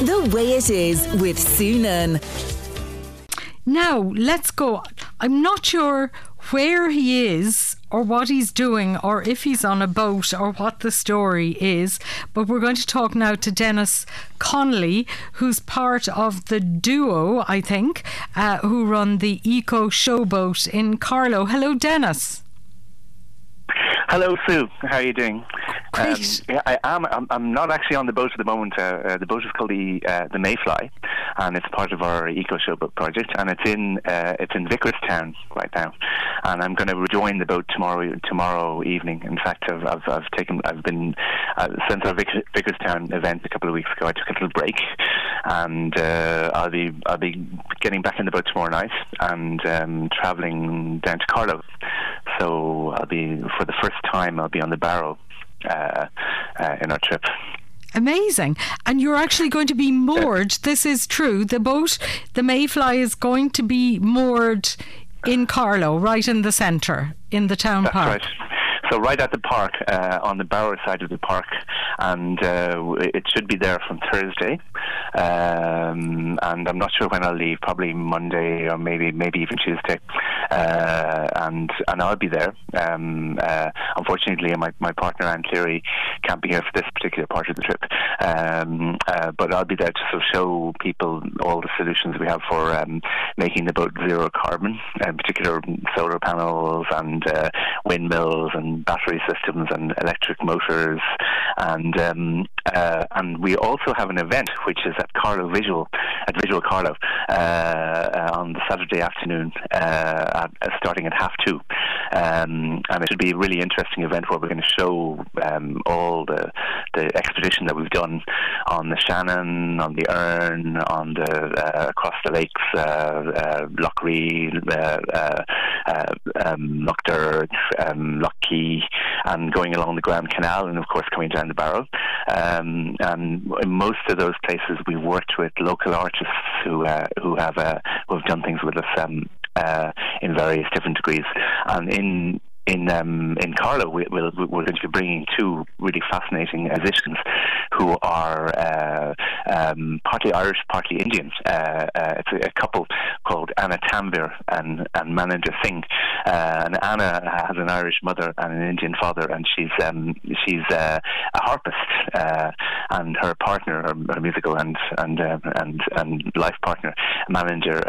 The Way It Is with Sue Nunn. Now, let's go. I'm not sure where he is or what he's doing or if he's on a boat or what the story is. But we're going to talk now to Denis Connolly, who's part of the duo, I think, uh, who run the Eco Showboat in Carlow. Hello, Denis. Hello, Sue. How are you doing? Great. Um, yeah, I am. I'm, I'm, not actually on the boat at the moment. Uh, uh, the boat is called the uh, the Mayfly, and it's part of our Eco Showboat project, and it's in uh, it's in Vicarstown right now. And I'm going to rejoin the boat tomorrow tomorrow evening. In fact, I've I've, I've taken I've been uh, since our Vic- Vicarstown event a couple of weeks ago. I took a little break, and uh, I'll be I'll be getting back in the boat tomorrow night and um, traveling down to Carlow. So I'll be for the first time I'll be on the Barrow Uh, uh, in our trip. Amazing. And you're actually going to be moored. This is true. The boat, the Mayfly, is going to be moored in Carlow, right in the centre, in the town That's park. right. So right at the park, uh, on the Barrow side of the park, and uh, it should be there from Thursday. Um, and I'm not sure when I'll leave. Probably Monday or maybe maybe even Tuesday. Uh, and and I'll be there. Um, uh, unfortunately, my my partner Anne Cleary can't be here for this particular part of the trip. Um, uh, but I'll be there to sort of show people all the solutions we have for um, making the boat zero carbon, in particular solar panels and uh, windmills and battery systems and electric motors, and um, uh, and we also have an event which is at Carlow Visual at Visual Carlow uh, on the Saturday afternoon, uh, at, uh, starting at half two, um, and it should be a really interesting event where we're going to show um, all the the expedition that we've done on the Shannon, on the Erne, on the uh, across the lakes, uh, Ree, uh, uh, um, Loch um, and going along the Grand Canal, and of course coming down the Barrow. Um, and in most of those places, we worked with local artists who uh, who have uh, who have done things with us um, uh, in various different degrees. And in in um, in Carlow, we, we'll, we're going to be bringing two really fascinating musicians who are uh, um, partly Irish, partly Indian. Uh, uh, it's a, a, couple called Anna Tanvir and and Maninder Singh. Uh, and Anna has an Irish mother and an Indian father, and she's um, she's uh, a harpist. Uh, and her partner, her, her musical and and and and life partner, Maninder,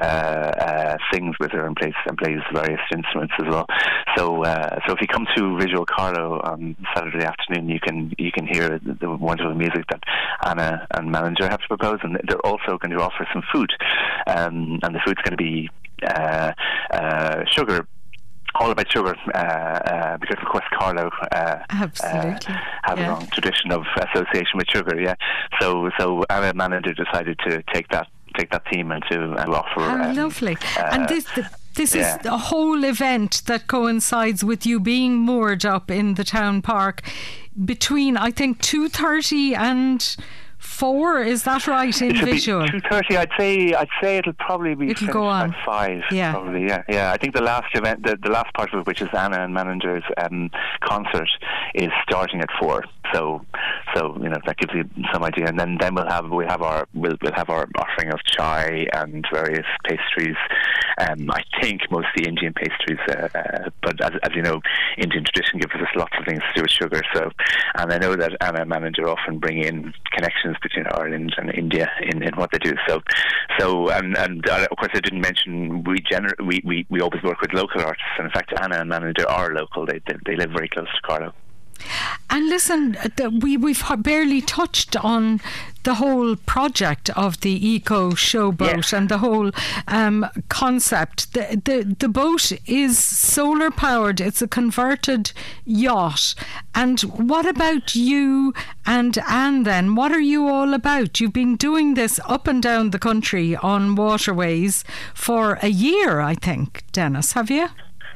sings with her and plays and plays various instruments as well. So. Uh, so if you come to Visual Carlow on Saturday afternoon, you can you can hear the, the wonderful music that Anna and Maninder have to propose, and they're also going to offer some food, um, and the food's going to be uh, uh, sugar all about sugar, uh, uh, because of course Carlow uh, Absolutely. have yeah. a long tradition of association with sugar. Yeah, so so Anna Maninder decided to take that take that theme and to, and offer. How um, lovely! and this. The, this yeah. is a whole event that coincides with you being moored up in the town park between I think two thirty and four. Is that right in it visual? Two thirty. I'd say. I'd say it'll probably be. It'll go on. At five. Yeah. Probably. Yeah. Yeah. I think the last event, the, the last part of it, which is Anna and Maninder's um, concert, is starting at four. So, so you know that gives you some idea. And then, then we'll have we have our we'll, we'll have our offering of chai and various pastries. Um, I think mostly Indian pastries, uh, uh, but as, as you know, Indian tradition gives us lots of things to do with sugar. So, and I know that Anna and Maninder often bring in connections between Ireland and India in, in what they do. So, so and and uh, of course I didn't mention we gener- we, we we always work with local artists, and in fact Anna and Maninder are local. They they, they live very close to Carlow. And listen, the, we we've barely touched on the whole project of the eco showboat and the whole um, concept. The, the the boat is solar powered. It's a converted yacht. And what about you and Anne? Then, what are you all about? You've been doing this up and down the country on waterways for a year, I think, Denis. Have you?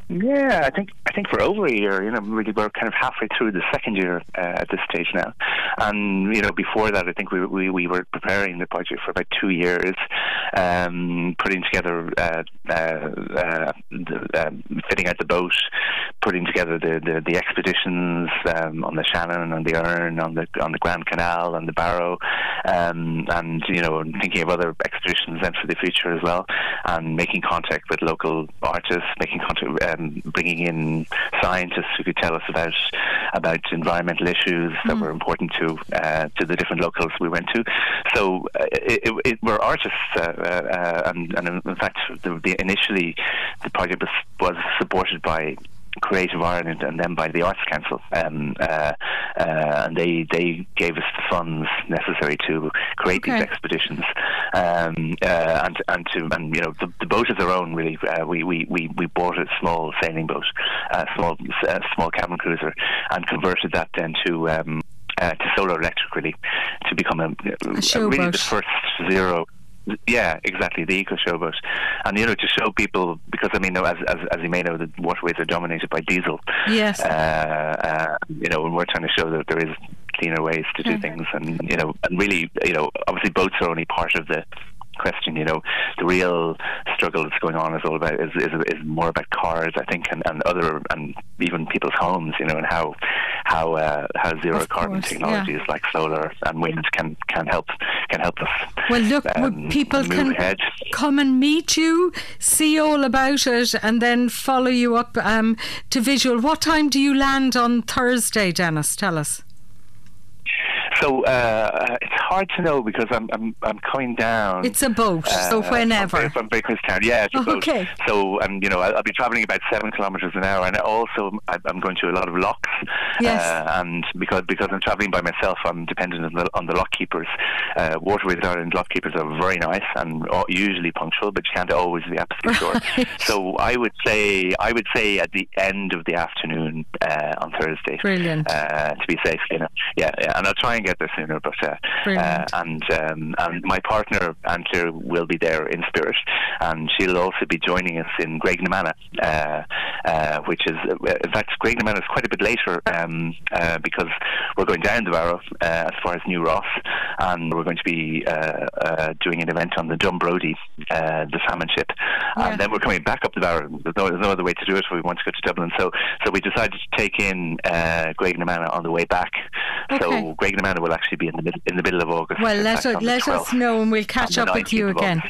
Yeah, I think I think for over a year, you know, really we're kind of halfway through the second year uh, at this stage now, and you know, before that, I think we we, we were preparing the budget for about two years, um, putting together, uh, uh, uh, the, um, fitting out the boat, putting together the the, the expeditions um, on the Shannon, on the Erne, on the on the Grand Canal, on the Barrow, um, and you know, thinking of other expeditions then for the future as well, and making contact with local artists, making contact um, bringing in scientists who could tell us about about environmental issues mm. that were important to uh, to the different locals we went to. So uh, it, it, it, were artists, uh, uh and, and, in fact, the, the, initially the project was was supported by Creative Ireland and then by the Arts Council, um, uh, uh, and they they gave us the funds necessary to create okay. these expeditions, um, uh, and and to and you know the, the boat is our own really. Uh, we, we we we bought a small sailing boat, a small small cabin cruiser, and converted that then to. Um, uh, to solar electric, really, to become a, a really the first zero yeah, exactly. The eco showboat, and you know to show people because I mean, as as, as you may know, the waterways are dominated by diesel. Yes. Uh, uh, you know, and we're trying to show that there is cleaner ways to do mm-hmm. things, and you know, and really, you know, obviously boats are only part of the question. You know, the real struggle that's going on is all about is is, is more about cars, I think, and, and other and even people's homes. You know, and how how uh, how zero of carbon course, technologies yeah. like solar and wind can can help can help us. Well, look, um, people can ahead. come and meet you, see all about it, and then follow you up um, to visual. What time do you land on Thursday, Denis? Tell us. So uh, it's hard to know because I'm I'm, I'm coming down. It's a boat, uh, so whenever from, from Town, yeah, it's a boat. Okay. So um, you know, I'll, I'll, be traveling about seven kilometers an hour, and also I'm going to a lot of locks. Yes. Uh, and because because I'm traveling by myself, I'm dependent on the, on the lock keepers. Uh, Waterways Ireland lock keepers are very nice and usually punctual, but you can't always be absolutely sure. So I would say I would say at the end of the afternoon uh, on Thursday. Brilliant. Uh, to be safe, you know. Yeah, yeah, and I'll try and get there sooner. But uh, uh, and um, and my partner Antler will be there in spirit, and she'll also be joining us in Graiguenamanagh, uh, uh, which is in fact Graiguenamanagh is quite a bit later um, uh, because we're going down the Barrow uh, as far as New Ross, and we're going to be doing an event on the Dunbrody, the salmon ship, yeah. and then we're coming back up the Barrow. There's no, there's no, other way to do it. We want to go to Dublin, so so we decided to take in uh, Graiguenamanagh on the way back. Okay. So Will actually be in the middle, in the middle of August. Well, let, us, let us know and we'll catch up with you again.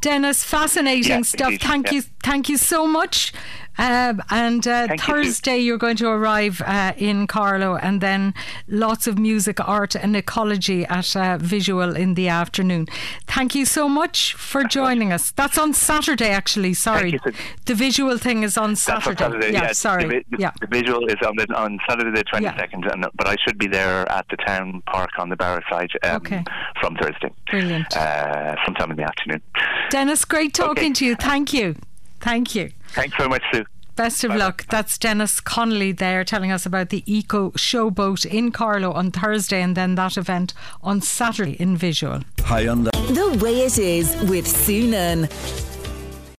Denis, fascinating yeah, stuff. Thank yeah. you, thank you so much. Um, and uh, Thursday, you. are going to arrive uh, in Carlow, and then lots of music, art, and ecology at uh, Visual in the afternoon. Thank you so much for joining us. That's on Saturday, actually. Sorry, the visual thing is on Saturday. On Saturday yeah, yeah, sorry. The, yeah. the visual is on the, on Saturday the twenty second, yeah. but I should be there at the town park on the Barrow side um, okay. from Thursday. Brilliant. Uh, sometime in the afternoon. Denis, great talking okay. to you. Thank you. Thank you. Thanks very much, Sue. Best of Bye luck. That's Denis Connolly there telling us about the Eco Showboat in Carlow on Thursday and then that event on Saturday in Visual. High on the, the way it is with Sue Nunn.